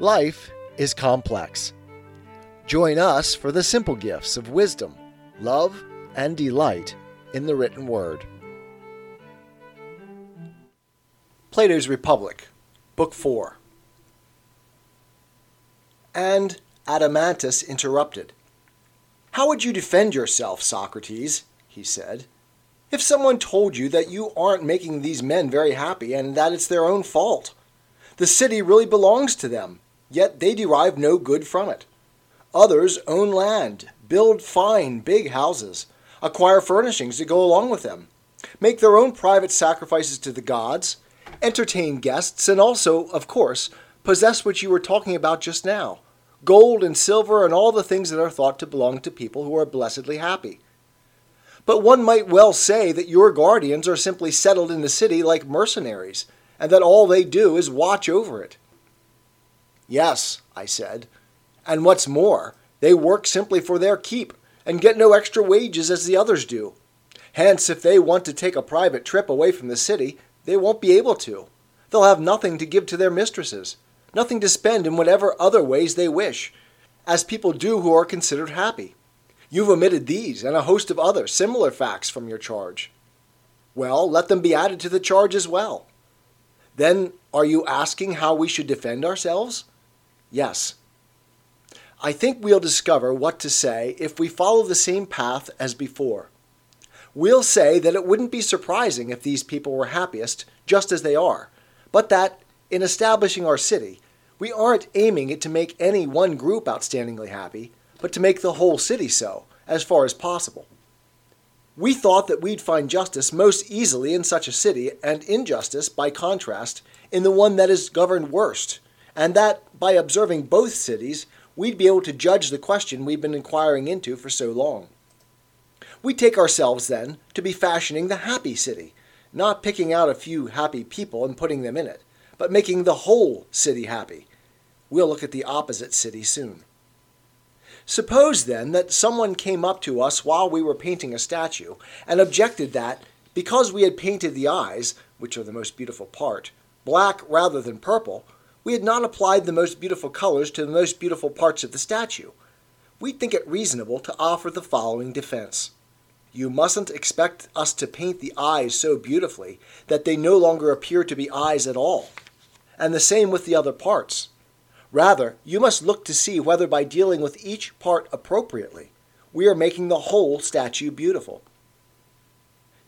Life is complex. Join us for the simple gifts of wisdom, love, and delight in the written word. Plato's Republic, Book 4. And Adeimantus interrupted. How would you defend yourself, Socrates? he said. If someone told you that you aren't making these men very happy and that it's their own fault. The city really belongs to them yet they derive no good from it. Others own land, build fine, big houses, acquire furnishings to go along with them, make their own private sacrifices to the gods, entertain guests, and also, of course, possess what you were talking about just now gold and silver and all the things that are thought to belong to people who are blessedly happy. But one might well say that your guardians are simply settled in the city like mercenaries, and that all they do is watch over it. Yes, I said. And what's more, they work simply for their keep and get no extra wages as the others do. Hence, if they want to take a private trip away from the city, they won't be able to. They'll have nothing to give to their mistresses, nothing to spend in whatever other ways they wish, as people do who are considered happy. You've omitted these and a host of other similar facts from your charge. Well, let them be added to the charge as well. Then, are you asking how we should defend ourselves? Yes. I think we'll discover what to say if we follow the same path as before. We'll say that it wouldn't be surprising if these people were happiest just as they are, but that, in establishing our city, we aren't aiming it to make any one group outstandingly happy, but to make the whole city so, as far as possible. We thought that we'd find justice most easily in such a city, and injustice, by contrast, in the one that is governed worst, and that, by observing both cities, we'd be able to judge the question we've been inquiring into for so long. We take ourselves, then, to be fashioning the happy city, not picking out a few happy people and putting them in it, but making the whole city happy. We'll look at the opposite city soon. Suppose, then, that someone came up to us while we were painting a statue and objected that, because we had painted the eyes, which are the most beautiful part, black rather than purple, we had not applied the most beautiful colors to the most beautiful parts of the statue. We think it reasonable to offer the following defense. You mustn't expect us to paint the eyes so beautifully that they no longer appear to be eyes at all. And the same with the other parts. Rather, you must look to see whether by dealing with each part appropriately, we are making the whole statue beautiful.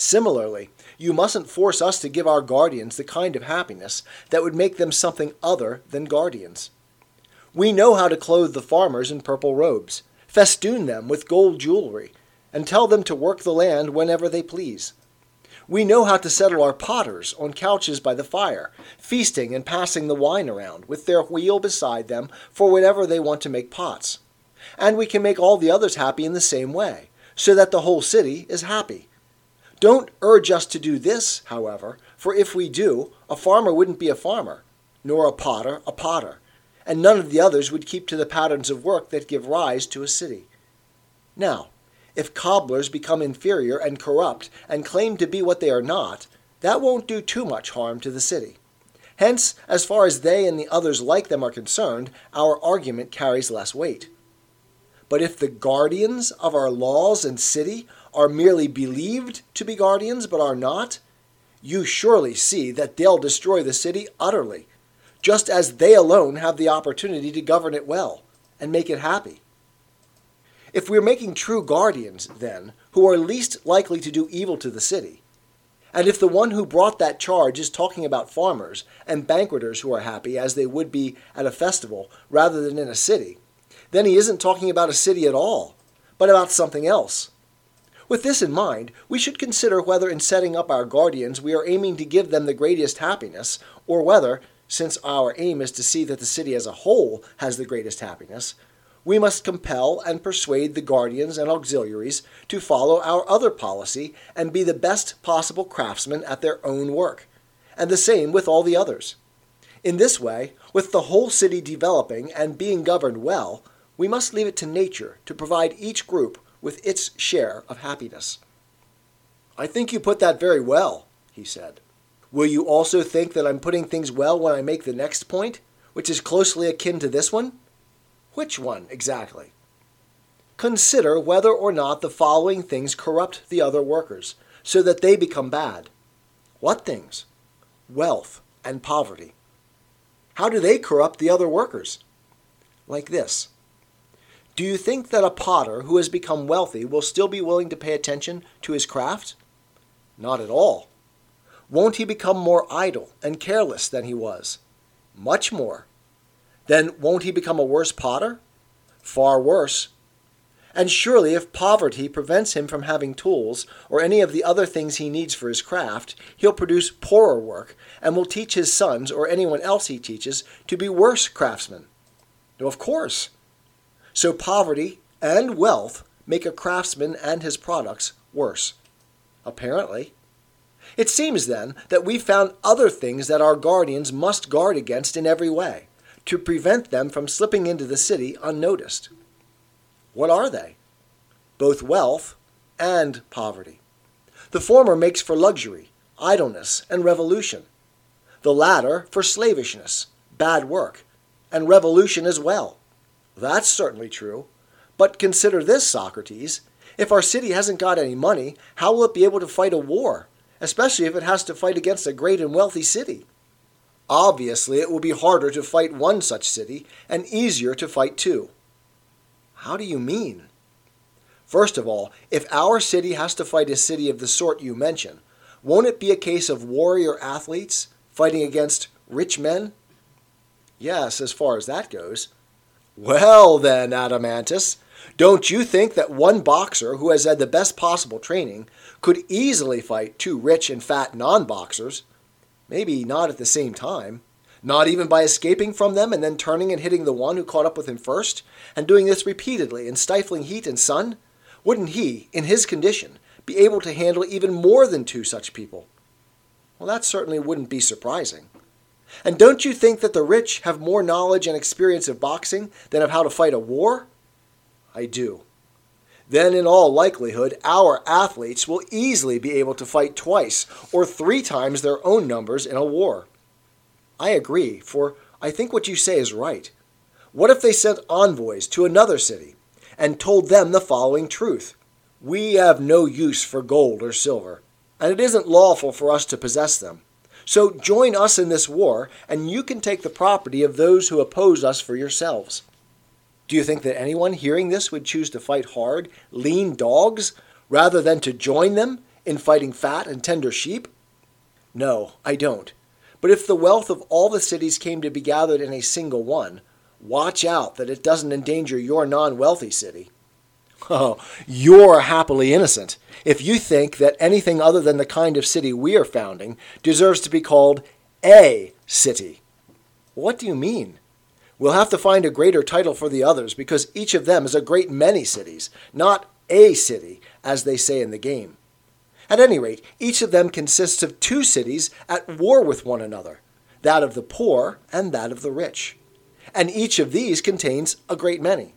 Similarly, you mustn't force us to give our guardians the kind of happiness that would make them something other than guardians. We know how to clothe the farmers in purple robes, festoon them with gold jewelry, and tell them to work the land whenever they please. We know how to settle our potters on couches by the fire, feasting and passing the wine around, with their wheel beside them for whenever they want to make pots. And we can make all the others happy in the same way, so that the whole city is happy. Don't urge us to do this, however, for if we do, a farmer wouldn't be a farmer, nor a potter a potter, and none of the others would keep to the patterns of work that give rise to a city. Now, if cobblers become inferior and corrupt and claim to be what they are not, that won't do too much harm to the city. Hence, as far as they and the others like them are concerned, our argument carries less weight. But if the guardians of our laws and city are merely believed to be guardians but are not, you surely see that they'll destroy the city utterly, just as they alone have the opportunity to govern it well and make it happy. If we're making true guardians, then, who are least likely to do evil to the city, and if the one who brought that charge is talking about farmers and banqueters who are happy as they would be at a festival rather than in a city, then he isn't talking about a city at all, but about something else. With this in mind, we should consider whether in setting up our guardians we are aiming to give them the greatest happiness, or whether, since our aim is to see that the city as a whole has the greatest happiness, we must compel and persuade the guardians and auxiliaries to follow our other policy and be the best possible craftsmen at their own work, and the same with all the others. In this way, with the whole city developing and being governed well, we must leave it to nature to provide each group with its share of happiness. I think you put that very well, he said. Will you also think that I'm putting things well when I make the next point, which is closely akin to this one? Which one exactly? Consider whether or not the following things corrupt the other workers, so that they become bad. What things? Wealth and poverty. How do they corrupt the other workers? Like this. Do you think that a potter who has become wealthy will still be willing to pay attention to his craft? Not at all. Won't he become more idle and careless than he was? Much more. Then won't he become a worse potter? Far worse. And surely, if poverty prevents him from having tools or any of the other things he needs for his craft, he'll produce poorer work and will teach his sons or anyone else he teaches to be worse craftsmen. Of course. So poverty and wealth make a craftsman and his products worse. Apparently. It seems then that we found other things that our guardians must guard against in every way, to prevent them from slipping into the city unnoticed. What are they? Both wealth and poverty. The former makes for luxury, idleness, and revolution. The latter for slavishness, bad work, and revolution as well. That's certainly true. But consider this, Socrates. If our city hasn't got any money, how will it be able to fight a war, especially if it has to fight against a great and wealthy city? Obviously, it will be harder to fight one such city and easier to fight two. How do you mean? First of all, if our city has to fight a city of the sort you mention, won't it be a case of warrior athletes fighting against rich men? Yes, as far as that goes. Well, then, Adeimantus, don't you think that one boxer who has had the best possible training could easily fight two rich and fat non boxers? Maybe not at the same time. Not even by escaping from them and then turning and hitting the one who caught up with him first, and doing this repeatedly in stifling heat and sun? Wouldn't he, in his condition, be able to handle even more than two such people? Well, that certainly wouldn't be surprising. And don't you think that the rich have more knowledge and experience of boxing than of how to fight a war? I do. Then, in all likelihood, our athletes will easily be able to fight twice or three times their own numbers in a war. I agree, for I think what you say is right. What if they sent envoys to another city and told them the following truth We have no use for gold or silver, and it isn't lawful for us to possess them. So join us in this war, and you can take the property of those who oppose us for yourselves. Do you think that anyone hearing this would choose to fight hard, lean dogs, rather than to join them in fighting fat and tender sheep? No, I don't. But if the wealth of all the cities came to be gathered in a single one, watch out that it doesn't endanger your non wealthy city. Oh, you're happily innocent if you think that anything other than the kind of city we are founding deserves to be called a city. What do you mean? We'll have to find a greater title for the others because each of them is a great many cities, not a city, as they say in the game. At any rate, each of them consists of two cities at war with one another that of the poor and that of the rich. And each of these contains a great many.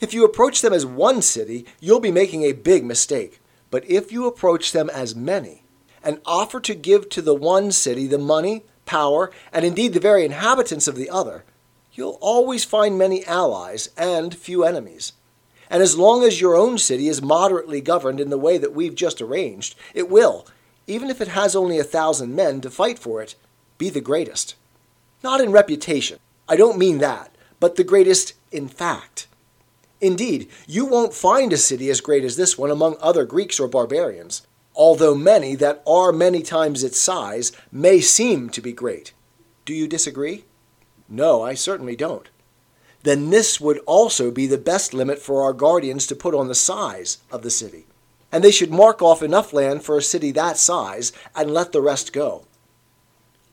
If you approach them as one city, you'll be making a big mistake. But if you approach them as many, and offer to give to the one city the money, power, and indeed the very inhabitants of the other, you'll always find many allies and few enemies. And as long as your own city is moderately governed in the way that we've just arranged, it will, even if it has only a thousand men to fight for it, be the greatest. Not in reputation, I don't mean that, but the greatest in fact. Indeed, you won't find a city as great as this one among other Greeks or barbarians, although many that are many times its size may seem to be great. Do you disagree? No, I certainly don't then this would also be the best limit for our guardians to put on the size of the city. And they should mark off enough land for a city that size and let the rest go.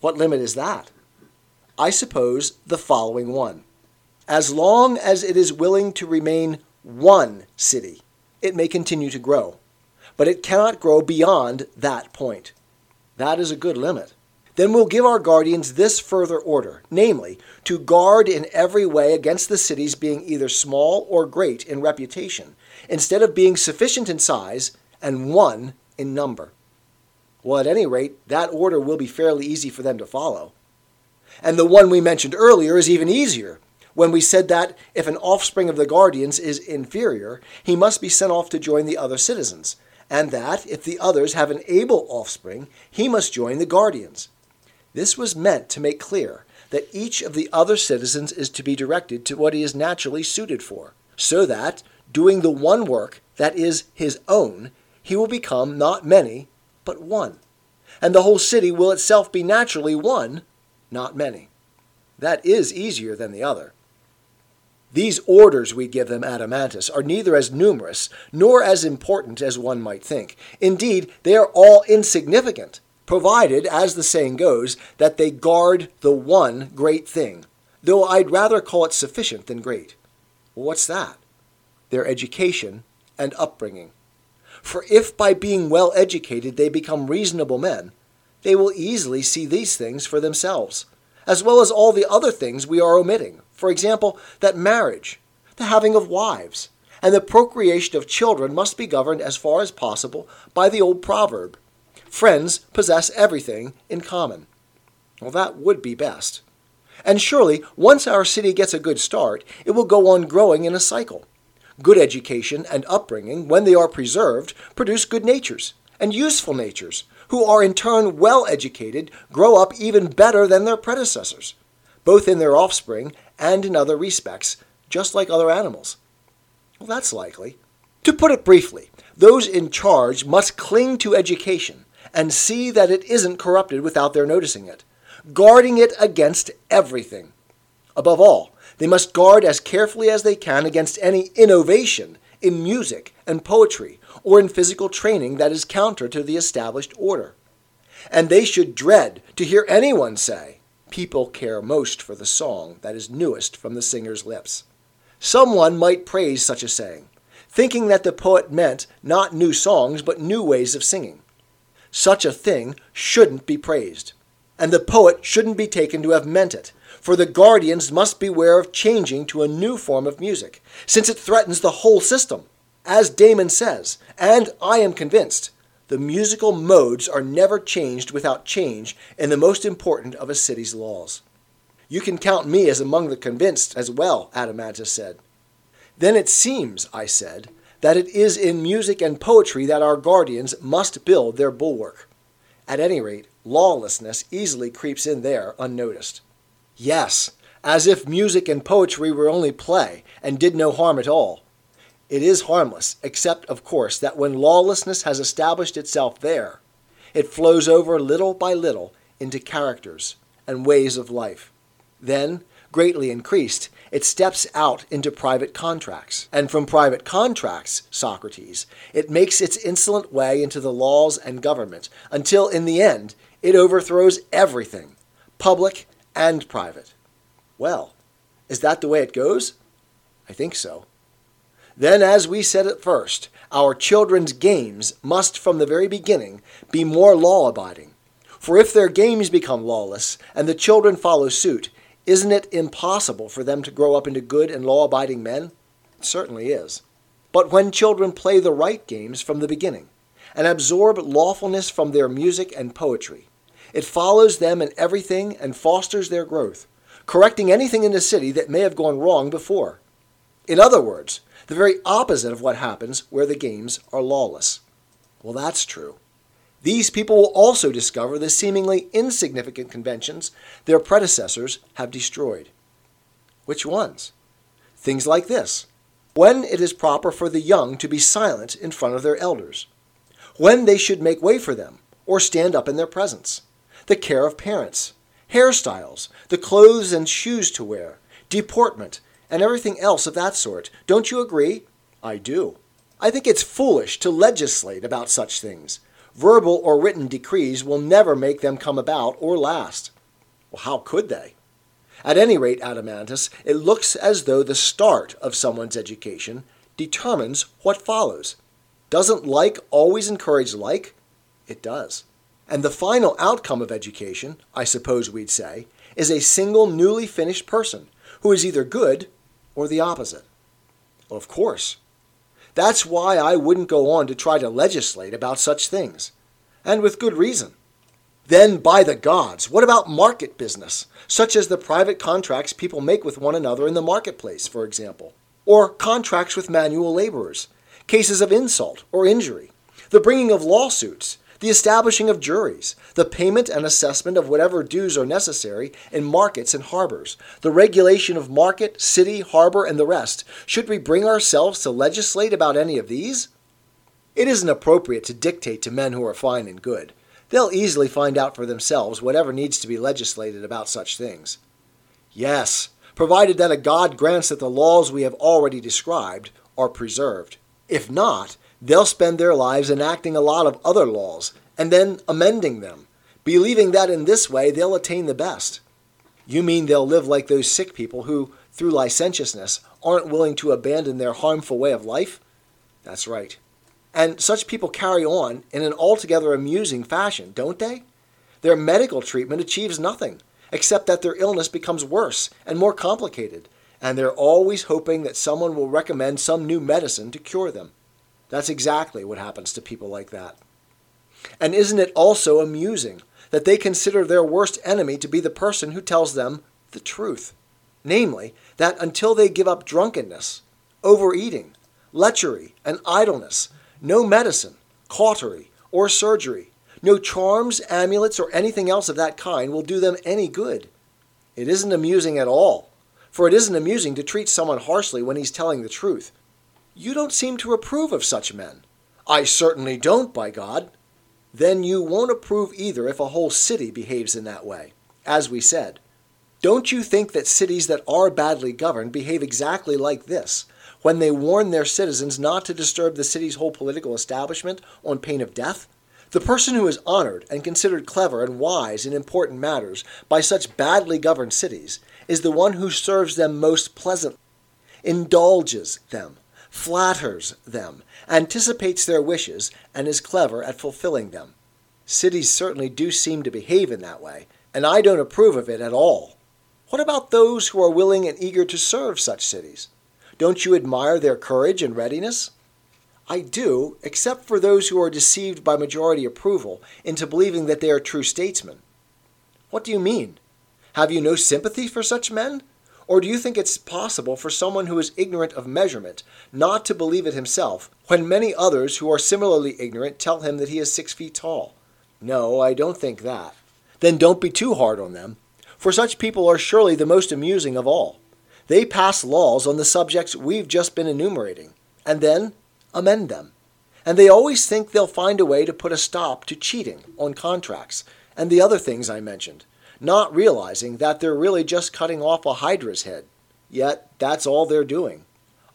What limit is that? I suppose the following one. As long as it is willing to remain one city, it may continue to grow, but it cannot grow beyond that point. That is a good limit. Then we'll give our guardians this further order, namely, to guard in every way against the cities being either small or great in reputation, instead of being sufficient in size and one in number. Well, at any rate, that order will be fairly easy for them to follow. And the one we mentioned earlier is even easier when we said that if an offspring of the guardians is inferior, he must be sent off to join the other citizens, and that if the others have an able offspring, he must join the guardians. This was meant to make clear that each of the other citizens is to be directed to what he is naturally suited for, so that, doing the one work that is his own, he will become not many, but one. And the whole city will itself be naturally one, not many. That is easier than the other. These orders we give them, Adeimantus, are neither as numerous nor as important as one might think. Indeed, they are all insignificant, provided, as the saying goes, that they guard the one great thing, though I'd rather call it sufficient than great. Well, what's that? Their education and upbringing. For if by being well educated they become reasonable men, they will easily see these things for themselves, as well as all the other things we are omitting. For example, that marriage, the having of wives, and the procreation of children must be governed as far as possible by the old proverb friends possess everything in common. Well, that would be best. And surely, once our city gets a good start, it will go on growing in a cycle. Good education and upbringing, when they are preserved, produce good natures and useful natures, who are in turn well educated, grow up even better than their predecessors, both in their offspring and in other respects, just like other animals. Well, that's likely. To put it briefly, those in charge must cling to education and see that it isn't corrupted without their noticing it, guarding it against everything. Above all, they must guard as carefully as they can against any innovation in music and poetry or in physical training that is counter to the established order. And they should dread to hear anyone say, People care most for the song that is newest from the singer's lips. Someone might praise such a saying, thinking that the poet meant not new songs but new ways of singing. Such a thing shouldn't be praised, and the poet shouldn't be taken to have meant it, for the guardians must beware of changing to a new form of music, since it threatens the whole system. As Damon says, and I am convinced, the musical modes are never changed without change in the most important of a city's laws. You can count me as among the convinced as well, Adeimantus said. Then it seems, I said, that it is in music and poetry that our guardians must build their bulwark. At any rate, lawlessness easily creeps in there unnoticed. Yes, as if music and poetry were only play and did no harm at all. It is harmless, except, of course, that when lawlessness has established itself there, it flows over little by little into characters and ways of life. Then, greatly increased, it steps out into private contracts. And from private contracts, Socrates, it makes its insolent way into the laws and government, until in the end it overthrows everything, public and private. Well, is that the way it goes? I think so. Then, as we said at first, our children's games must from the very beginning be more law abiding. For if their games become lawless, and the children follow suit, isn't it impossible for them to grow up into good and law abiding men? It certainly is. But when children play the right games from the beginning, and absorb lawfulness from their music and poetry, it follows them in everything and fosters their growth, correcting anything in the city that may have gone wrong before. In other words, the very opposite of what happens where the games are lawless. Well, that's true. These people will also discover the seemingly insignificant conventions their predecessors have destroyed. Which ones? Things like this when it is proper for the young to be silent in front of their elders, when they should make way for them or stand up in their presence, the care of parents, hairstyles, the clothes and shoes to wear, deportment, and everything else of that sort. Don't you agree? I do. I think it's foolish to legislate about such things verbal or written decrees will never make them come about or last. Well, how could they? At any rate, Adeimantus, it looks as though the start of someone's education determines what follows. Doesn't like always encourage like? It does. And the final outcome of education, I suppose we'd say, is a single newly finished person who is either good or the opposite. Well, of course. That's why I wouldn't go on to try to legislate about such things, and with good reason. Then, by the gods, what about market business, such as the private contracts people make with one another in the marketplace, for example, or contracts with manual laborers, cases of insult or injury, the bringing of lawsuits, the establishing of juries, the payment and assessment of whatever dues are necessary in markets and harbors, the regulation of market, city, harbor, and the rest. Should we bring ourselves to legislate about any of these? It isn't appropriate to dictate to men who are fine and good. They'll easily find out for themselves whatever needs to be legislated about such things. Yes, provided that a God grants that the laws we have already described are preserved. If not, they'll spend their lives enacting a lot of other laws and then amending them, believing that in this way they'll attain the best. You mean they'll live like those sick people who, through licentiousness, aren't willing to abandon their harmful way of life? That's right. And such people carry on in an altogether amusing fashion, don't they? Their medical treatment achieves nothing, except that their illness becomes worse and more complicated, and they're always hoping that someone will recommend some new medicine to cure them. That's exactly what happens to people like that. And isn't it also amusing that they consider their worst enemy to be the person who tells them the truth? Namely, that until they give up drunkenness, overeating, lechery, and idleness, no medicine, cautery, or surgery, no charms, amulets, or anything else of that kind will do them any good. It isn't amusing at all, for it isn't amusing to treat someone harshly when he's telling the truth. You don't seem to approve of such men. I certainly don't, by God. Then you won't approve either if a whole city behaves in that way. As we said, don't you think that cities that are badly governed behave exactly like this, when they warn their citizens not to disturb the city's whole political establishment on pain of death? The person who is honored and considered clever and wise in important matters by such badly governed cities is the one who serves them most pleasantly, indulges them, flatters them, anticipates their wishes, and is clever at fulfilling them. Cities certainly do seem to behave in that way, and I don't approve of it at all. What about those who are willing and eager to serve such cities? Don't you admire their courage and readiness? I do, except for those who are deceived by majority approval into believing that they are true statesmen. What do you mean? Have you no sympathy for such men? Or do you think it's possible for someone who is ignorant of measurement not to believe it himself, when many others who are similarly ignorant tell him that he is six feet tall? No, I don't think that. Then don't be too hard on them, for such people are surely the most amusing of all. They pass laws on the subjects we've just been enumerating, and then amend them. And they always think they'll find a way to put a stop to cheating on contracts and the other things I mentioned not realizing that they're really just cutting off a hydra's head. Yet that's all they're doing.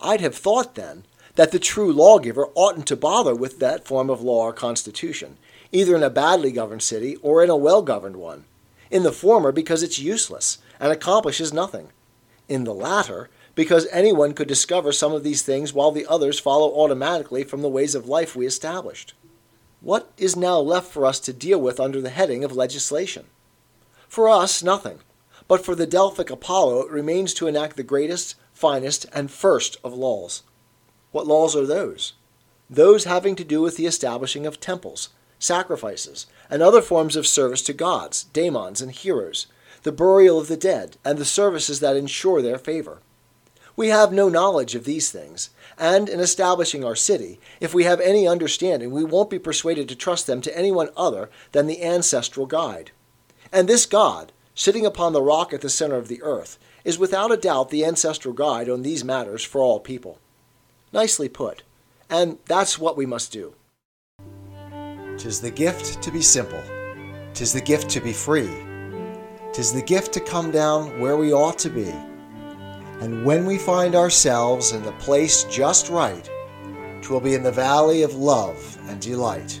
I'd have thought then that the true lawgiver oughtn't to bother with that form of law or constitution, either in a badly governed city or in a well governed one. In the former, because it's useless and accomplishes nothing. In the latter, because anyone could discover some of these things while the others follow automatically from the ways of life we established. What is now left for us to deal with under the heading of legislation? For us, nothing. But for the Delphic Apollo, it remains to enact the greatest, finest, and first of laws. What laws are those? Those having to do with the establishing of temples, sacrifices, and other forms of service to gods, daemons, and heroes, the burial of the dead, and the services that ensure their favor. We have no knowledge of these things, and in establishing our city, if we have any understanding, we won't be persuaded to trust them to anyone other than the ancestral guide. And this God, sitting upon the rock at the center of the earth, is without a doubt the ancestral guide on these matters for all people. Nicely put. And that's what we must do. Tis the gift to be simple. Tis the gift to be free. Tis the gift to come down where we ought to be. And when we find ourselves in the place just right, twill be in the valley of love and delight.